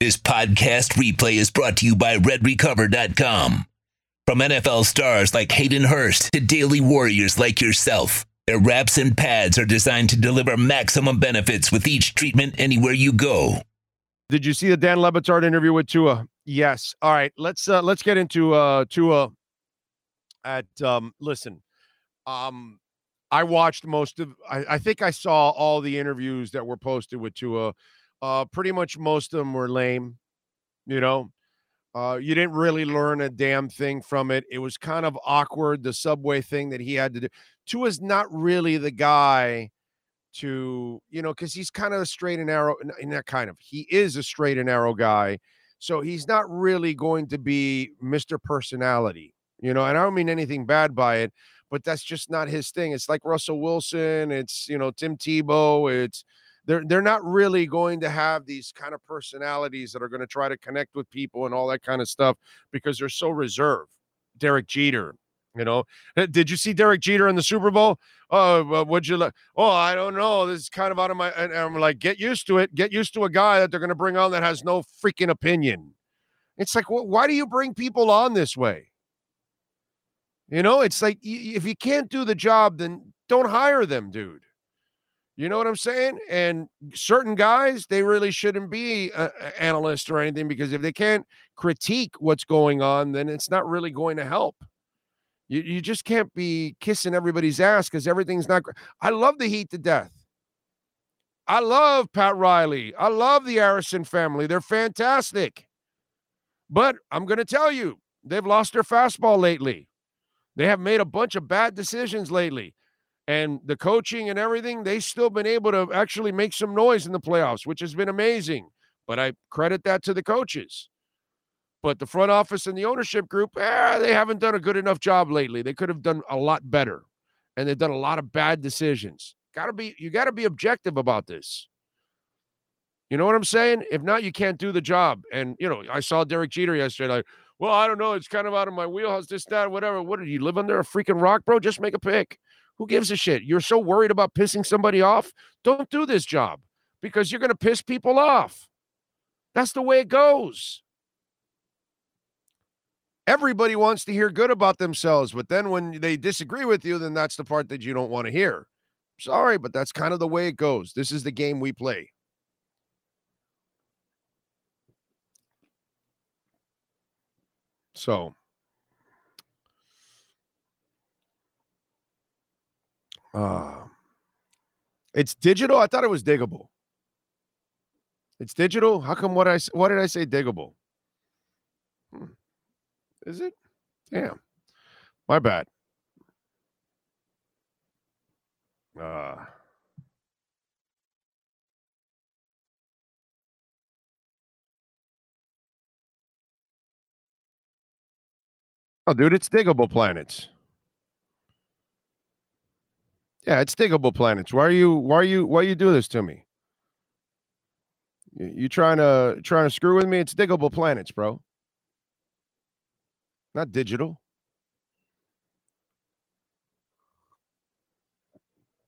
This podcast replay is brought to you by RedRecover.com. From NFL stars like Hayden Hurst to daily warriors like yourself, their wraps and pads are designed to deliver maximum benefits with each treatment anywhere you go. Did you see the Dan Le Batard interview with Tua? Yes. All right. Let's uh let's get into uh Tua at um listen. Um I watched most of I, I think I saw all the interviews that were posted with Tua. Uh, pretty much most of them were lame. You know, uh, you didn't really learn a damn thing from it. It was kind of awkward, the subway thing that he had to do. Tua's not really the guy to, you know, because he's kind of a straight and narrow, that kind of, he is a straight and narrow guy. So he's not really going to be Mr. Personality, you know, and I don't mean anything bad by it, but that's just not his thing. It's like Russell Wilson, it's, you know, Tim Tebow, it's, they're they're not really going to have these kind of personalities that are going to try to connect with people and all that kind of stuff because they're so reserved. Derek Jeter, you know, did you see Derek Jeter in the Super Bowl? Oh, would you like? Oh, I don't know. This is kind of out of my. And I'm like, get used to it. Get used to a guy that they're going to bring on that has no freaking opinion. It's like, why do you bring people on this way? You know, it's like if you can't do the job, then don't hire them, dude. You know what I'm saying? And certain guys, they really shouldn't be an analyst or anything because if they can't critique what's going on, then it's not really going to help. You, you just can't be kissing everybody's ass because everything's not. I love the Heat to death. I love Pat Riley. I love the Arison family. They're fantastic. But I'm going to tell you, they've lost their fastball lately. They have made a bunch of bad decisions lately and the coaching and everything, they've still been able to actually make some noise in the playoffs, which has been amazing. But I credit that to the coaches. But the front office and the ownership group, eh, they haven't done a good enough job lately. They could have done a lot better. And they've done a lot of bad decisions. Gotta be, you gotta be objective about this. You know what I'm saying? If not, you can't do the job. And you know, I saw Derek Jeter yesterday, like, well, I don't know, it's kind of out of my wheelhouse, this, that, whatever. What did you live under a freaking rock, bro? Just make a pick. Who gives a shit? You're so worried about pissing somebody off? Don't do this job because you're going to piss people off. That's the way it goes. Everybody wants to hear good about themselves, but then when they disagree with you, then that's the part that you don't want to hear. Sorry, but that's kind of the way it goes. This is the game we play. So, Uh, it's digital. I thought it was diggable. It's digital. How come? What I what did I say? Diggable. Hmm. Is it? Damn. My bad. Uh. Oh, dude, it's Digable Planets. Yeah, it's Digable Planets. Why are you why are you why you do this to me? You, trying to trying to screw with me? It's Digable Planets, bro. Not digital.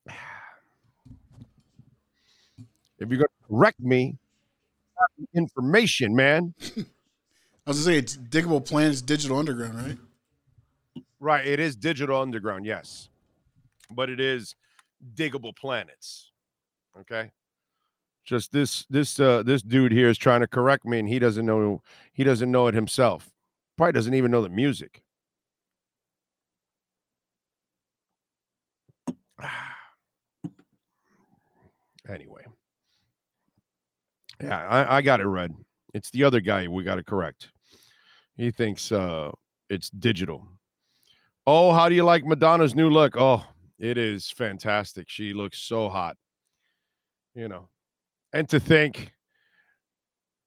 If you're gonna correct me, information, man. I was gonna say it's Digable Planets, digital underground, right? Right. It is digital underground, yes but it is Digable Planets. Okay. Just this this uh this dude here is trying to correct me and he doesn't know he doesn't know it himself. Probably doesn't even know the music. anyway. Yeah, I, I got it read. It's the other guy we got to correct. He thinks uh it's digital. Oh, how do you like Madonna's new look? Oh, it is fantastic. She looks so hot. You know, and to think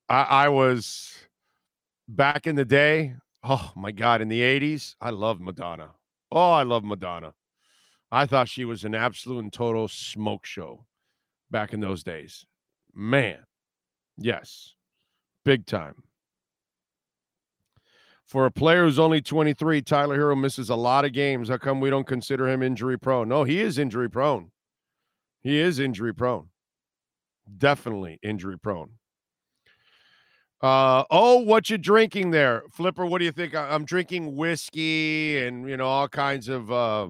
I, I was back in the day. Oh my God, in the 80s, I love Madonna. Oh, I love Madonna. I thought she was an absolute and total smoke show back in those days. Man, yes, big time. For a player who's only 23, Tyler Herro misses a lot of games. How come we don't consider him injury prone? No, he is injury prone. He is injury prone. Definitely injury prone. Uh oh, what you drinking there, Flipper? What do you think? I- I'm drinking whiskey and you know all kinds of uh,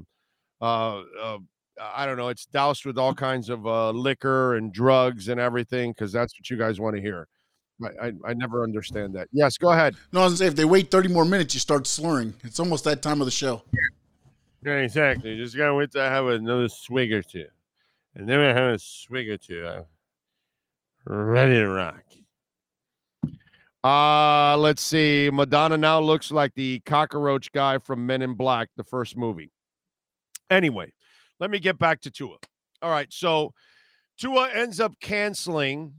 uh, uh I don't know. It's doused with all kinds of uh, liquor and drugs and everything because that's what you guys want to hear. I, I I never understand that. Yes, go ahead. No, I was gonna say if they wait 30 more minutes, you start slurring. It's almost that time of the show. Yeah, exactly. Just gotta wait to have another swig or two, and then we have a swig or two. I'm ready to rock. Uh, let's see. Madonna now looks like the cockroach guy from Men in Black, the first movie. Anyway, let me get back to Tua. All right, so Tua ends up canceling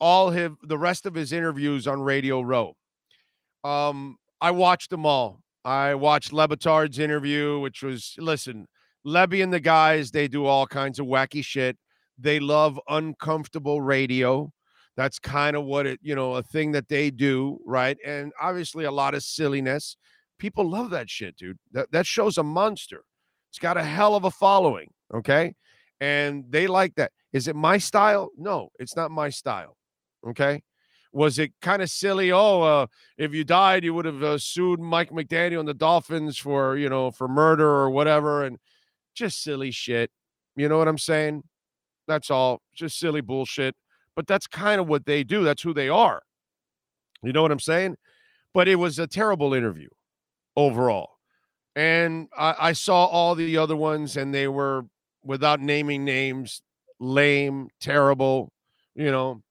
all his the rest of his interviews on Radio Row. Um, I watched them all. I watched Le Batard's interview, which was listen, Levy and the guys, they do all kinds of wacky shit. They love uncomfortable radio. That's kind of what it, you know, a thing that they do, right? And obviously a lot of silliness. People love that shit, dude. That that show's a monster. It's got a hell of a following, okay? And they like that. Is it my style? No, it's not my style. Okay? Was it kind of silly? Oh, uh, if you died, you would have uh, sued Mike McDaniel and the Dolphins for, you know, for murder or whatever and just silly shit. You know what I'm saying? That's all. Just silly bullshit. But that's kind of what they do. That's who they are. You know what I'm saying? But it was a terrible interview overall. And I, I saw all the other ones, and they were, without naming names, lame, terrible, you know,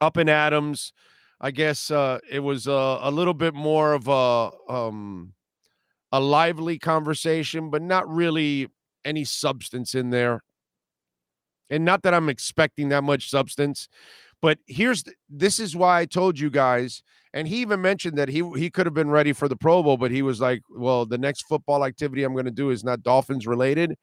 Up & Adams. I guess uh, it was uh, a little bit more of a um, a lively conversation, but not really any substance in there. And not that I'm expecting that much substance, but here's this is why I told you guys. And he even mentioned that he he could have been ready for the Pro Bowl, but he was like, "Well, the next football activity I'm going to do is not Dolphins related."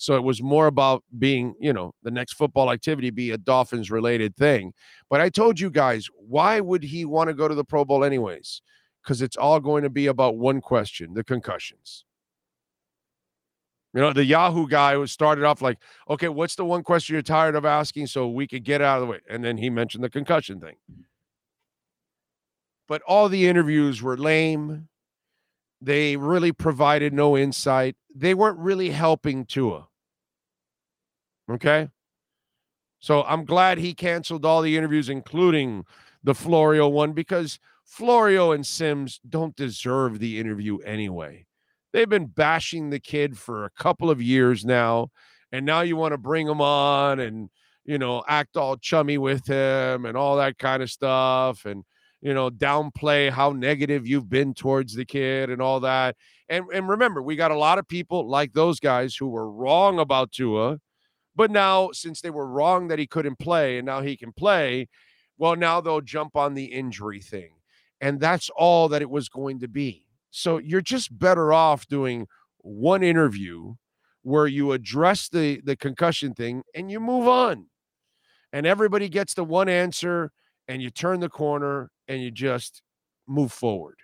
So it was more about being, you know, the next football activity be a Dolphins related thing. But I told you guys, why would he want to go to the Pro Bowl anyways? Because it's all going to be about one question the concussions. You know, the Yahoo guy was started off like, okay, what's the one question you're tired of asking so we could get out of the way? And then he mentioned the concussion thing. But all the interviews were lame. They really provided no insight. They weren't really helping Tua. Okay. So I'm glad he canceled all the interviews, including the Florio one, because Florio and Simms don't deserve the interview anyway. They've been bashing the kid for a couple of years now. And now you want to bring him on and, you know, act all chummy with him and all that kind of stuff. And, you know, downplay how negative you've been towards the kid and all that. And, and remember, we got a lot of people like those guys who were wrong about Tua but now, since they were wrong that he couldn't play and now he can play, well, now they'll jump on the injury thing. And that's all that it was going to be. So you're just better off doing one interview where you address the, the concussion thing and you move on. And everybody gets the one answer and you turn the corner and you just move forward.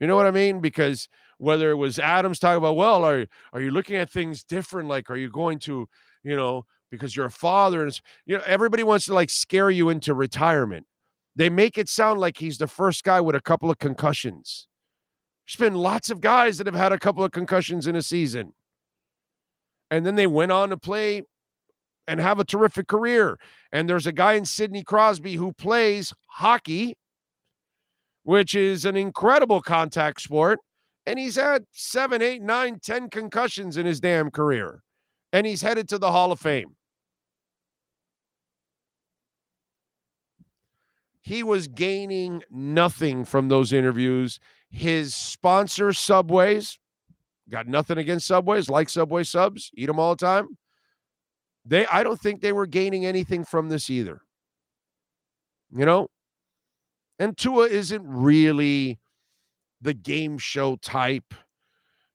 You know what I mean? Because whether it was Adams talking about, well, are are you looking at things different? Like, are you going to, you know, because you're a father, and you know, everybody wants to like scare you into retirement. They make it sound like he's the first guy with a couple of concussions. There's been lots of guys that have had a couple of concussions in a season. And then they went on to play and have a terrific career. And there's a guy in Sidney Crosby who plays hockey, which is an incredible contact sport and he's had seven, eight, nine, ten concussions in his damn career. And he's headed to the Hall of Fame. He was gaining nothing from those interviews. His sponsor, Subways, got nothing against Subways, like Subway subs, eat them all the time. They, I don't think they were gaining anything from this either. You know? And Tua isn't really the game show type.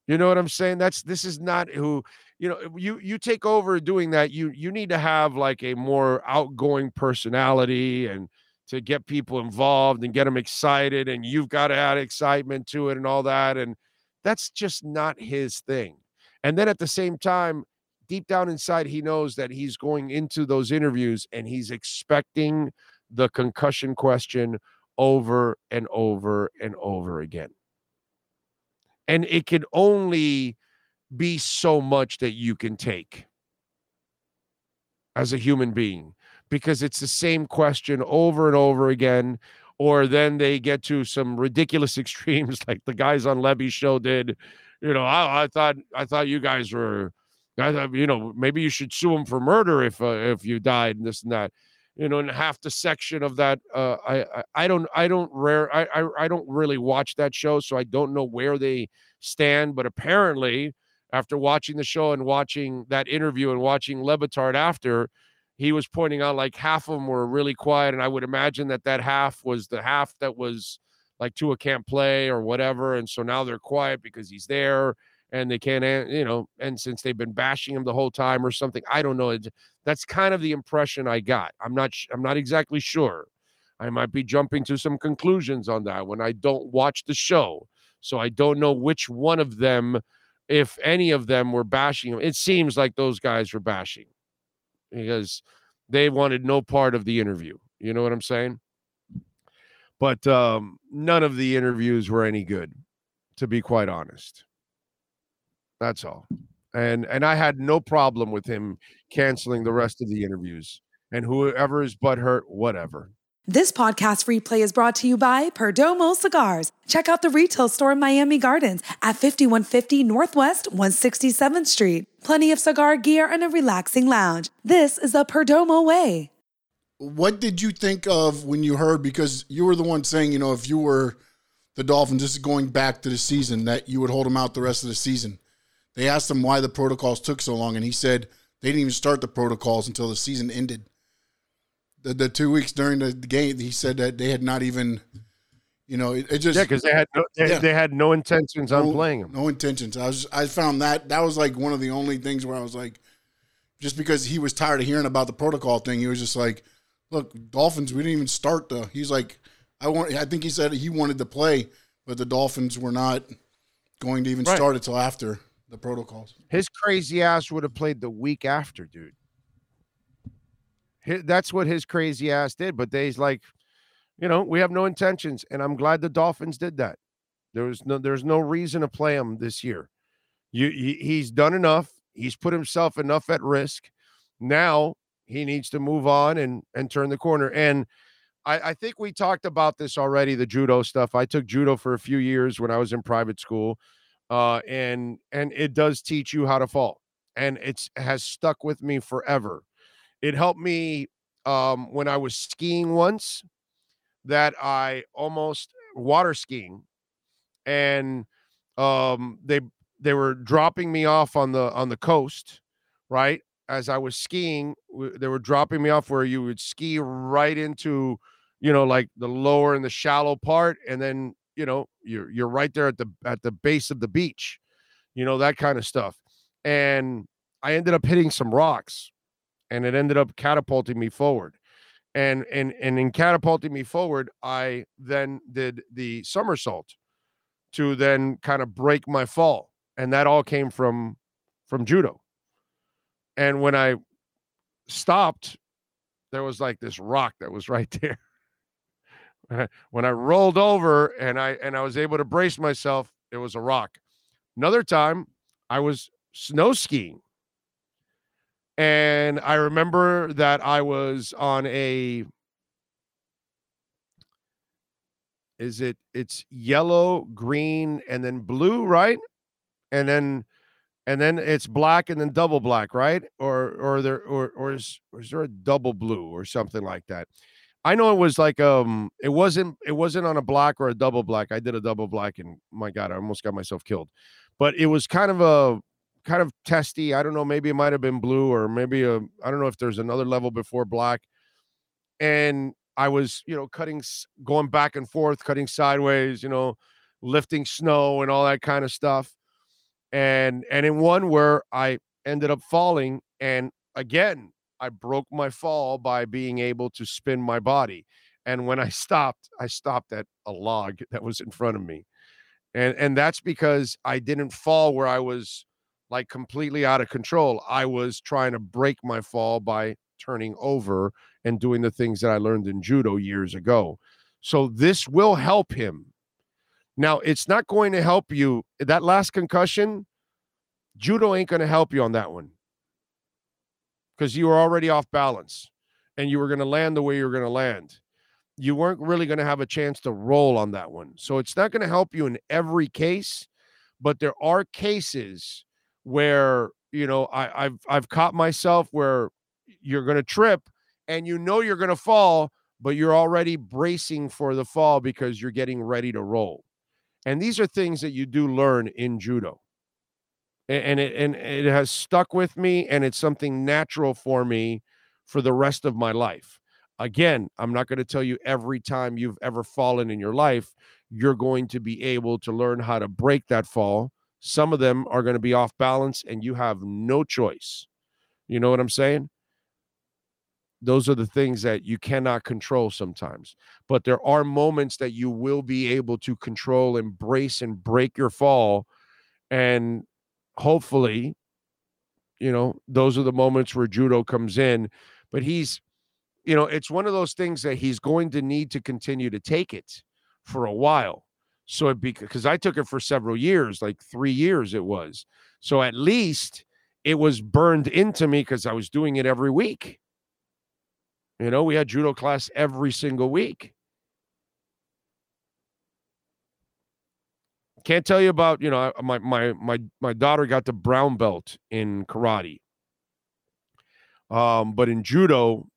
You know what I'm saying? That's this is not who you know. You you take over doing that. You you need to have like a more outgoing personality and to get people involved and get them excited. And you've got to add excitement to it and all that. And that's just not his thing. And then at the same time, deep down inside, he knows that he's going into those interviews and he's expecting the concussion question over and over and over again. And it can only be so much that you can take as a human being because it's the same question over and over again. Or then they get to some ridiculous extremes like the guys on Levy's show did. You know, I, I thought I thought you guys were, I thought, you know, maybe you should sue him for murder if uh, if you died and this and that you know, in half the section of that. Uh, I, I, I don't I don't rare I, I I don't really watch that show, so I don't know where they stand. But apparently, after watching the show and watching that interview and watching Le Batard after, he was pointing out like half of them were really quiet, and I would imagine that that half was the half that was like Tua can't play or whatever, and so now they're quiet because he's there and they can't, you know, and since they've been bashing him the whole time or something, I don't know. That's kind of the impression I got. I'm not, I'm not exactly sure. I might be jumping to some conclusions on that when I don't watch the show, so I don't know which one of them, if any of them, were bashing him. It seems like those guys were bashing because they wanted no part of the interview. You know what I'm saying? But um, none of the interviews were any good, to be quite honest. That's all. And and I had no problem with him canceling the rest of the interviews. And whoever is butthurt, whatever. This podcast replay is brought to you by Perdomo Cigars. Check out the retail store in Miami Gardens at 5150 Northwest 167th Street. Plenty of cigar gear and a relaxing lounge. This is the Perdomo way. What did you think of when you heard? Because you were the one saying, you know, if you were the Dolphins, this is going back to the season, that you would hold them out the rest of the season. They asked him why the protocols took so long, and he said they didn't even start the protocols until the season ended. The, the two weeks during the game, he said that they had not even, you know, it, it just yeah, because they had no, they, yeah. they, had no intentions no, on playing him. No intentions. I was I found that that was like one of the only things where I was like, just because he was tired of hearing about the protocol thing, he was just like, look, Dolphins, we didn't even start the. He's like, I want. I think he said he wanted to play, but the Dolphins were not going to even right. start until after the protocols. His crazy ass would have played the week after, dude. That's what his crazy ass did. But they's like, you know, we have no intentions, and I'm glad the Dolphins did that. There was no, there's no reason to play him this year. You, he, he's done enough. He's put himself enough at risk. Now he needs to move on and and turn the corner. And I, I think we talked about this already. The judo stuff. I took judo for a few years when I was in private school uh, and and it does teach you how to fall, and it's has stuck with me forever. It helped me um, when I was skiing once, that I almost water skiing, and um, they they were dropping me off on the on the coast, right? As I was skiing, they were dropping me off where you would ski right into, you know, like the lower and the shallow part, and then you know you're you're right there at the at the base of the beach you know that kind of stuff and i ended up hitting some rocks and it ended up catapulting me forward and and and in catapulting me forward i then did the somersault to then kind of break my fall and that all came from from judo and when i stopped there was like this rock that was right there when I rolled over and I and I was able to brace myself, it was a rock. Another time, I was snow skiing. And I remember that I was on a is it it's yellow, green, and then blue, right? And then and then it's black and then double black, right? Or or there or or is, or is there a double blue or something like that? I know it was like um it wasn't it wasn't on a black or a double black. I did a double black and my god, I almost got myself killed. But it was kind of a kind of testy. I don't know, maybe it might have been blue or maybe a I don't know if there's another level before black. And I was, you know, cutting going back and forth, cutting sideways, you know, lifting snow and all that kind of stuff. And and in one where I ended up falling and again I broke my fall by being able to spin my body. And when I stopped, I stopped at a log that was in front of me. And and that's because I didn't fall where I was like completely out of control. I was trying to break my fall by turning over and doing the things that I learned in judo years ago. So this will help him. Now, it's not going to help you. That last concussion, judo ain't going to help you on that one because you were already off balance and you were going to land the way you were going to land. You weren't really going to have a chance to roll on that one. So it's not going to help you in every case, but there are cases where you know I, I've I've caught myself where you're going to trip and you know you're going to fall, but you're already bracing for the fall because you're getting ready to roll. And these are things that you do learn in judo. And, it and it has stuck with me and it's something natural for me for the rest of my life. Again, I'm not going to tell you every time you've ever fallen in your life, you're going to be able to learn how to break that fall. Some of them are going to be off balance and you have no choice. You know what I'm saying? Those are the things that you cannot control sometimes. But there are moments that you will be able to control, embrace, and break your fall. And hopefully, you know, those are the moments where judo comes in. But he's, you know, it's one of those things that he's going to need to continue to take it for a while. So it because I took it for several years, like three years it was. So at least it was burned into me because I was doing it every week. You know, we had judo class every single week. Can't tell you about, you know, my my my my daughter got the brown belt in karate. Um, but in judo,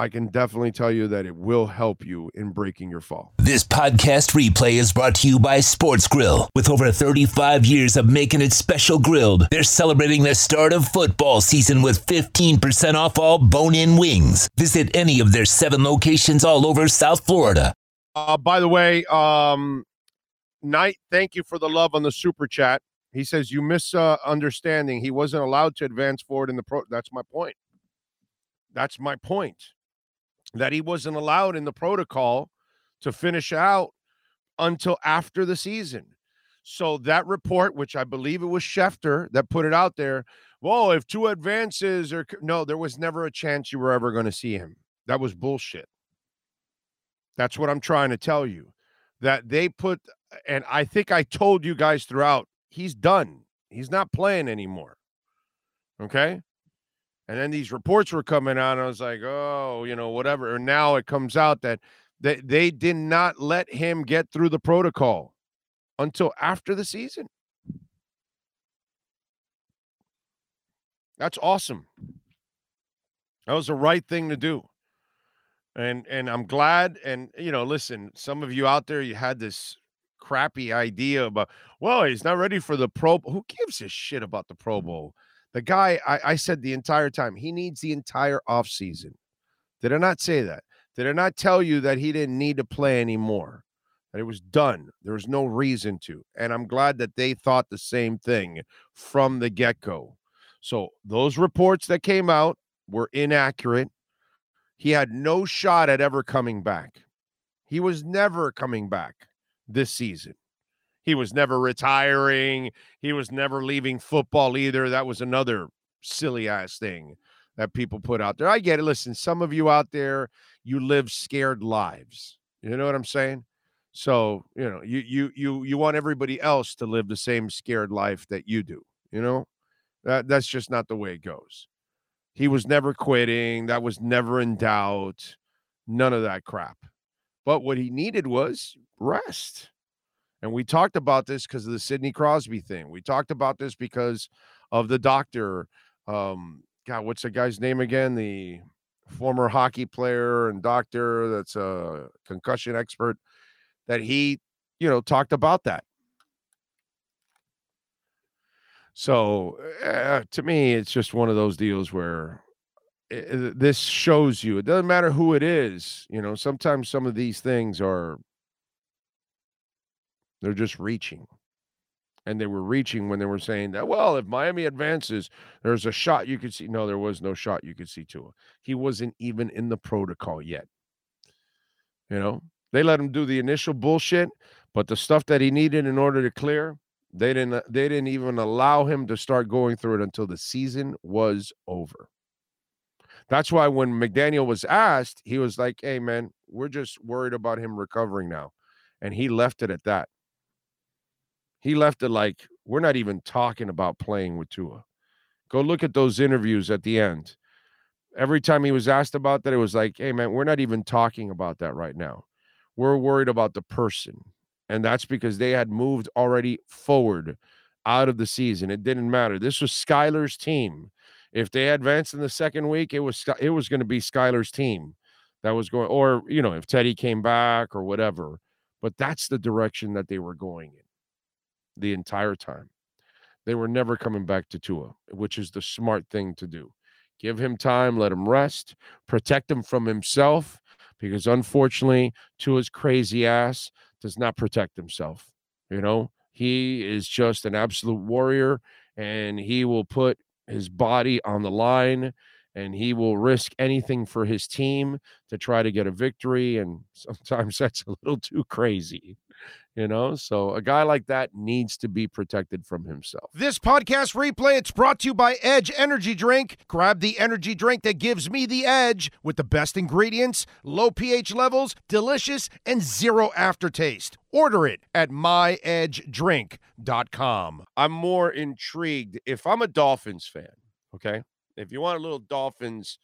I can definitely tell you that it will help you in breaking your fall. This podcast replay is brought to you by Sports Grill. With over 35 years of making it special grilled, they're celebrating the start of football season with 15% off all bone in wings. Visit any of their seven locations all over South Florida. Uh, by the way, um, Knight, thank you for the love on the super chat. He says you misunderstanding. he wasn't allowed to advance forward in the pro. That's my point. That's my point that he wasn't allowed in the protocol to finish out until after the season. So that report, which I believe it was Schefter that put it out there, well, if Tua advances or no, there was never a chance you were ever going to see him. That was bullshit. That's what I'm trying to tell you. That they put, and I think I told you guys throughout, he's done. He's not playing anymore. Okay. And then these reports were coming out. I was like, oh, you know, whatever. And now it comes out that they, they did not let him get through the protocol until after the season. That's awesome. That was the right thing to do. And and I'm glad. And you know, listen, some of you out there, you had this crappy idea about, well, he's not ready for the Pro. Who gives a shit about the Pro Bowl? The guy, I, I said the entire time, he needs the entire offseason. Did I not say that? Did I not tell you that he didn't need to play anymore? That it was done. There was no reason to. And I'm glad that they thought the same thing from the get go. So those reports that came out were inaccurate. He had no shot at ever coming back. He was never coming back this season. He was never retiring. He was never leaving football either. That was another silly ass thing that people put out there. I get it. Listen, some of you out there, you live scared lives. You know what I'm saying? So, you know, you you you you want everybody else to live the same scared life that you do, you know? That that's just not the way it goes. He was never quitting. That was never in doubt. None of that crap. But what he needed was rest. And we talked about this because of the Sidney Crosby thing. We talked about this because of the doctor. Um, God, what's the guy's name again? The former hockey player and doctor that's a concussion expert that he, you know, talked about that. So uh, to me, it's just one of those deals where it, eh, eh, this shows you it doesn't matter who it is. You know, sometimes some of these things are they're just reaching. And they were reaching when they were saying that, well, if Miami advances, there's a shot you could see. No, there was no shot you could see Tua. He wasn't even in the protocol yet. You know, they let him do the initial bullshit, but the stuff that he needed in order to clear, they didn't uh, they didn't even allow him to start going through it until the season was over. That's why when McDaniel was asked, he was like, "Hey, man, we're just worried about him recovering now," and he left it at that. He left it like we're not even talking about playing with Tua. Go look at those interviews at the end. Every time he was asked about that, it was like, "Hey, man, we're not even talking about that right now. We're worried about the person." And that's because they had moved already forward out of the season. It didn't matter. This was Skylar's team. If they advanced in the second week, it was it was going to be Skylar's team that was going, or you know, if Teddy came back or whatever. But that's the direction that they were going in the entire time. They were never coming back to Tua, which is the smart thing to do. Give him time, let him rest, protect him from himself, because unfortunately, Tua's crazy ass does not protect himself. You know, he is just an absolute warrior and he will put his body on the line and he will risk anything for his team to try to get a victory. And sometimes that's a little too crazy, you know? So a guy like that needs to be protected from himself. This podcast replay, it's brought to you by Edge Energy Drink. Grab the energy drink that gives me the edge with the best ingredients, low pH levels, delicious, and zero aftertaste. Order it at myedgedrink.com. I'm more intrigued if I'm a Dolphins fan, okay? If you want a little Dolphins,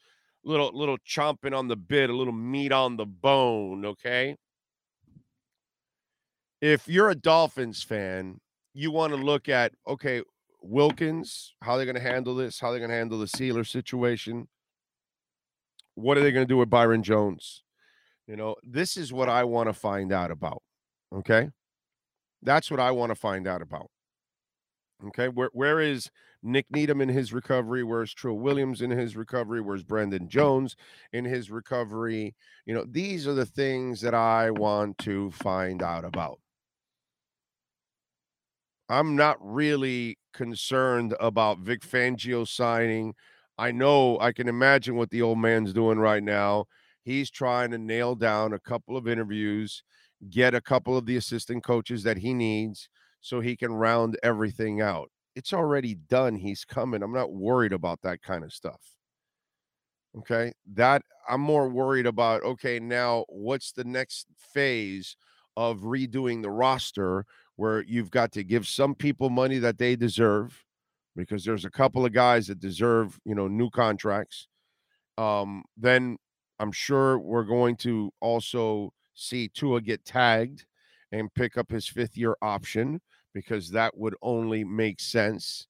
little little chomping on the bit, a little meat on the bone, okay? If you're a Dolphins fan, you want to look at okay, Wilkins, how they're going to handle this, how they're going to handle the Sieler situation. What are they going to do with Byron Jones? You know, this is what I want to find out about. Okay. That's what I want to find out about. Okay. Where where is Nik Needham in his recovery? Where's Trill Williams in his recovery? Where's Brandon Jones in his recovery? You know, these are the things that I want to find out about. I'm not really concerned about Vic Fangio signing. I know I can imagine what the old man's doing right now. He's trying to nail down a couple of interviews, get a couple of the assistant coaches that he needs so he can round everything out. It's already done. He's coming. I'm not worried about that kind of stuff. Okay. That I'm more worried about. Okay. Now, what's the next phase of redoing the roster where you've got to give some people money that they deserve because there's a couple of guys that deserve, you know, new contracts. Um, then I'm sure we're going to also see Tua get tagged and pick up his fifth year option because that would only make sense.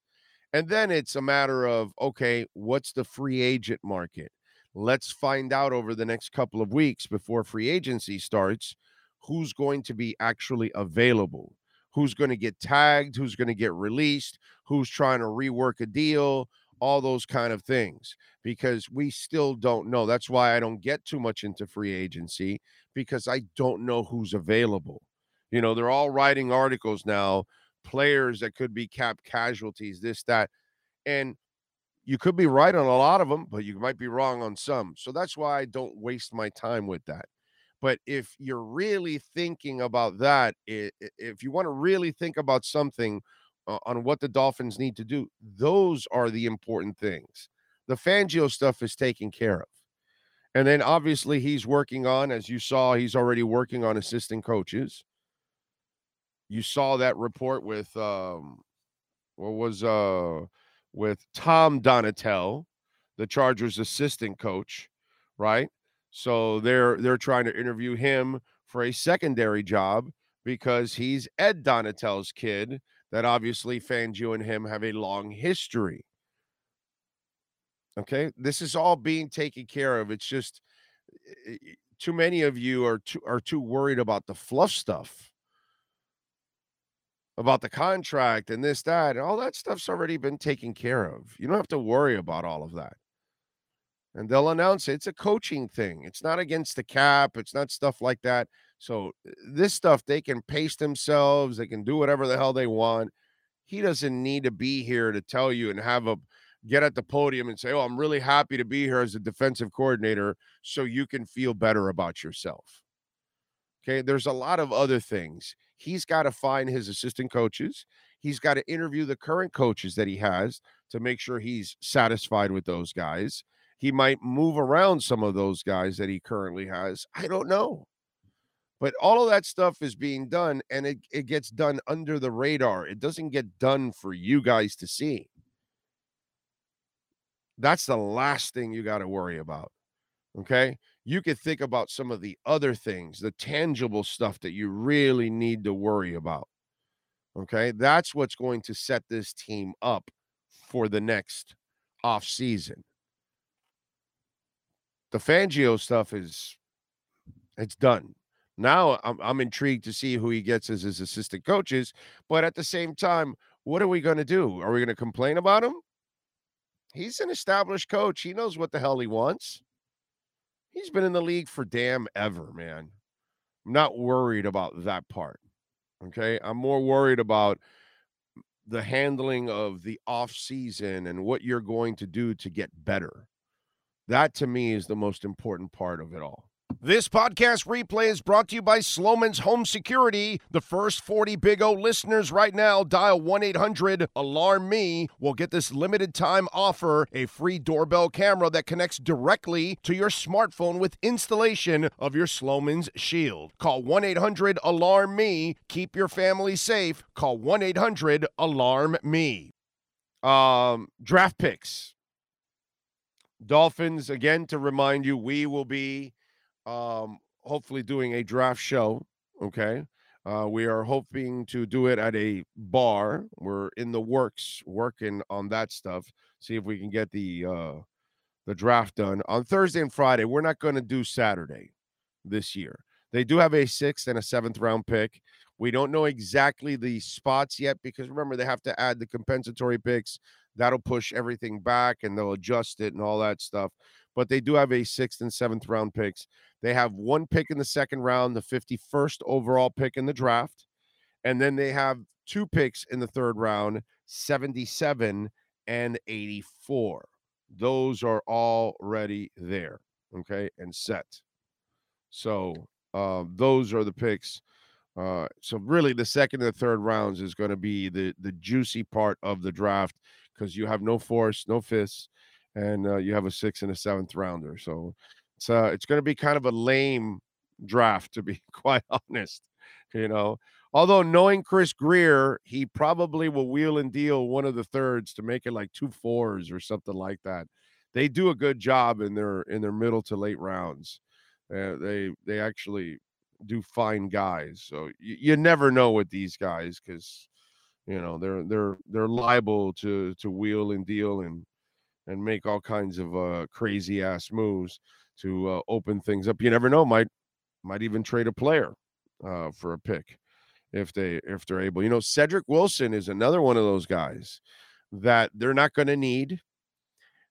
And then it's a matter of okay, what's the free agent market? Let's find out over the next couple of weeks before free agency starts who's going to be actually available who's going to get tagged, who's going to get released, who's trying to rework a deal, all those kind of things, because we still don't know. That's why I don't get too much into free agency because I don't know who's available. You know, they're all writing articles now, players that could be cap casualties, this, that. And you could be right on a lot of them, but you might be wrong on some. So that's why I don't waste my time with that. But if you're really thinking about that, if you want to really think about something uh, on what the Dolphins need to do, those are the important things. The Fangio stuff is taken care of. And then obviously he's working on, as you saw, he's already working on assistant coaches. You saw that report with um what was uh with Tom Donatell, the Chargers assistant coach, right? So they're they're trying to interview him for a secondary job because he's Ed Donatell's kid. That obviously Fangio and him have a long history. Okay, this is all being taken care of. It's just too many of you are too are too worried about the fluff stuff, about the contract and this that and all that stuff's already been taken care of. You don't have to worry about all of that and they'll announce it. It's a coaching thing. It's not against the cap. It's not stuff like that. So uh, this stuff they can pace themselves. They can do whatever the hell they want. He doesn't need to be here to tell you and have a get at the podium and say, "Oh, I'm really happy to be here as a defensive coordinator," so you can feel better about yourself. Okay, there's a lot of other things. He's got to find his assistant coaches. He's got to interview the current coaches that he has to make sure he's satisfied with those guys He might move around some of those guys that he currently has. I don't know. But all of that stuff is being done and it, it gets done under the radar. It doesn't get done for you guys to see. That's the last thing you got to worry about. Okay. You could think about some of the other things, the tangible stuff that you really need to worry about. Okay. That's what's going to set this team up for the next off season. The Fangio stuff is it's done. Now I'm, I'm intrigued to see who he gets as his assistant coaches. But at the same time, what are we going to do? Are we going to complain about him? He's an established coach. He knows what the hell he wants. He's been in the league for damn ever, man. I'm not worried about that part. Okay. I'm more worried about the handling of the off season and what you're going to do to get better. That to me is the most important part of it all. This podcast replay is brought to you by Slomin's Home Security. The first 40 Big O listeners right now dial 1 800 Alarm Me will get this limited time offer a free doorbell camera that connects directly to your smartphone with installation of your Slomin's Shield. Call 1 800 Alarm Me. Keep your family safe. Call 1 800 Alarm Me. Um, draft picks. Dolphins, again, to remind you, we will be um, hopefully doing a draft show. Okay. Uh, we are hoping to do it at a bar. We're in the works, working on that stuff. See if we can get the uh, the draft done on Thursday and Friday. We're not going to do Saturday this year. They do have a sixth and a seventh round pick. We don't know exactly the spots yet because remember they have to add the compensatory picks. That'll push everything back and they'll adjust it and all that stuff but they do have a sixth and seventh round picks. They have one pick in the second round, the 51st overall pick in the draft. And then they have two picks in the third round, 77 and 84. Those are already there, okay, and set. So uh, those are the picks. Uh, so really, the second and the third rounds is going to be the the juicy part of the draft because you have no force, no fists, and uh, you have a sixth and a seventh rounder. So it's uh, it's going to be kind of a lame draft, to be quite honest. You know, although knowing Chris Grier, he probably will wheel and deal one of the thirds to make it like two fours or something like that. They do a good job in their in their middle to late rounds. Uh, they they actually do fine guys. So you, you never know with these guys because you know they're they're they're liable to to wheel and deal and and make all kinds of uh, crazy ass moves to uh, open things up. You never know, might might even trade a player uh, for a pick if they if they're able. You know, Cedric Wilson is another one of those guys that they're not going to need.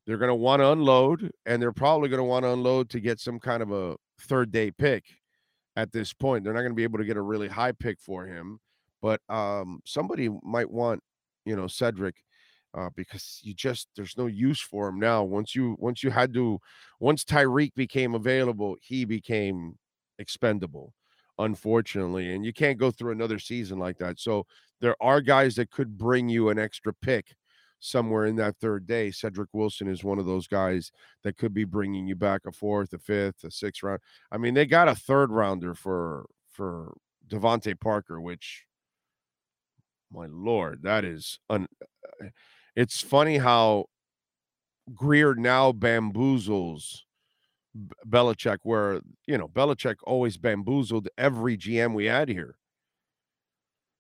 They're going to want to unload, and they're probably going to want to unload to get some kind of a third day pick. At this point, they're not going to be able to get a really high pick for him, but um, somebody might want, you know, Cedric uh, because you just there's no use for him now. Once you once you had to once Tyreek became available, he became expendable, unfortunately, and you can't go through another season like that. So there are guys that could bring you an extra pick somewhere in that third day. Cedric Wilson is one of those guys that could be bringing you back a fourth, a fifth, a sixth round. I mean, they got a third rounder for for DeVante Parker, which my lord, that is un it's funny how Grier now bamboozles Belichick, where you know Belichick always bamboozled every GM we had here.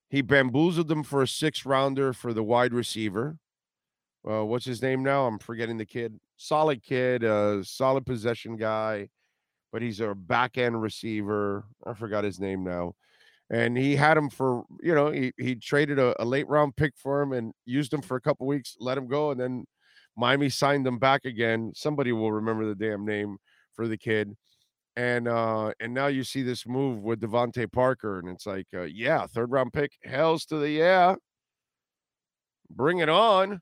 He bamboozled them for a six rounder for the wide receiver. Uh, what's his name now? I'm forgetting the kid. Solid kid, uh, solid possession guy, but he's a back end receiver. I forgot his name now and he had him for you know he, he traded a, a late round pick for him and used him for a couple weeks let him go and then miami signed him back again. Somebody will remember the damn name for the kid. And uh and now you see this move with DeVante Parker and it's like uh, yeah third round pick hells to the yeah. Bring it on